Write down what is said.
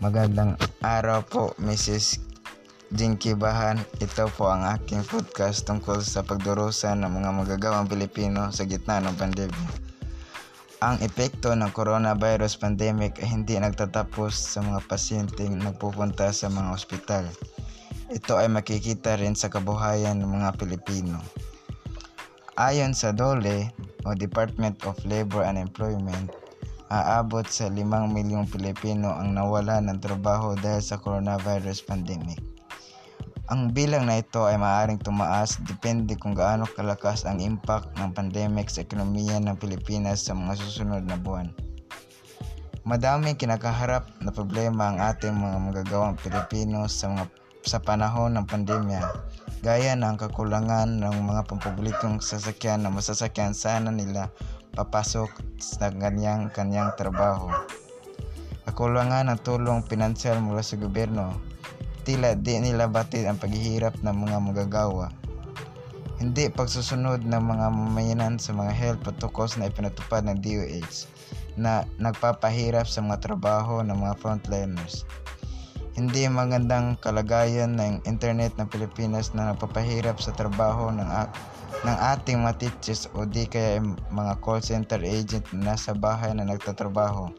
Magandang araw po, Mrs. Jinky Bahan. Ito po ang aking podcast tungkol sa pagdurusa ng mga magagawang Pilipino sa gitna ng pandemya. Ang epekto ng coronavirus pandemic ay hindi nagtatapos sa mga pasyenteng nagpupunta sa mga ospital. Ito ay makikita rin sa kabuhayan ng mga Pilipino. Ayon sa DOLE o Department of Labor and Employment, aabot sa 5 milyong Pilipino ang nawala ng trabaho dahil sa coronavirus pandemic. Ang bilang na ito ay maaaring tumaas depende kung gaano kalakas ang impact ng pandemic sa ekonomiya ng Pilipinas sa mga susunod na buwan. Madaming kinakaharap na problema ang ating mga magagawang Pilipino sa mga sa panahon ng pandemya, gaya ng kakulangan ng mga pampublikong sasakyan na masasakyan sana nila papasok sa kanyang kanyang trabaho. Kakulangan ng tulong pinansyal mula sa gobyerno, tila di nila batid ang paghihirap ng mga magagawa. Hindi pagsusunod ng mga mamayanan sa mga health protocols na ipinatupad ng DOH na nagpapahirap sa mga trabaho ng mga frontliners. Hindi magandang kalagayan ng internet ng Pilipinas na nagpapahirap sa trabaho ng ng ating mga teachers o di kaya mga call center agent na nasa bahay na nagtatrabaho.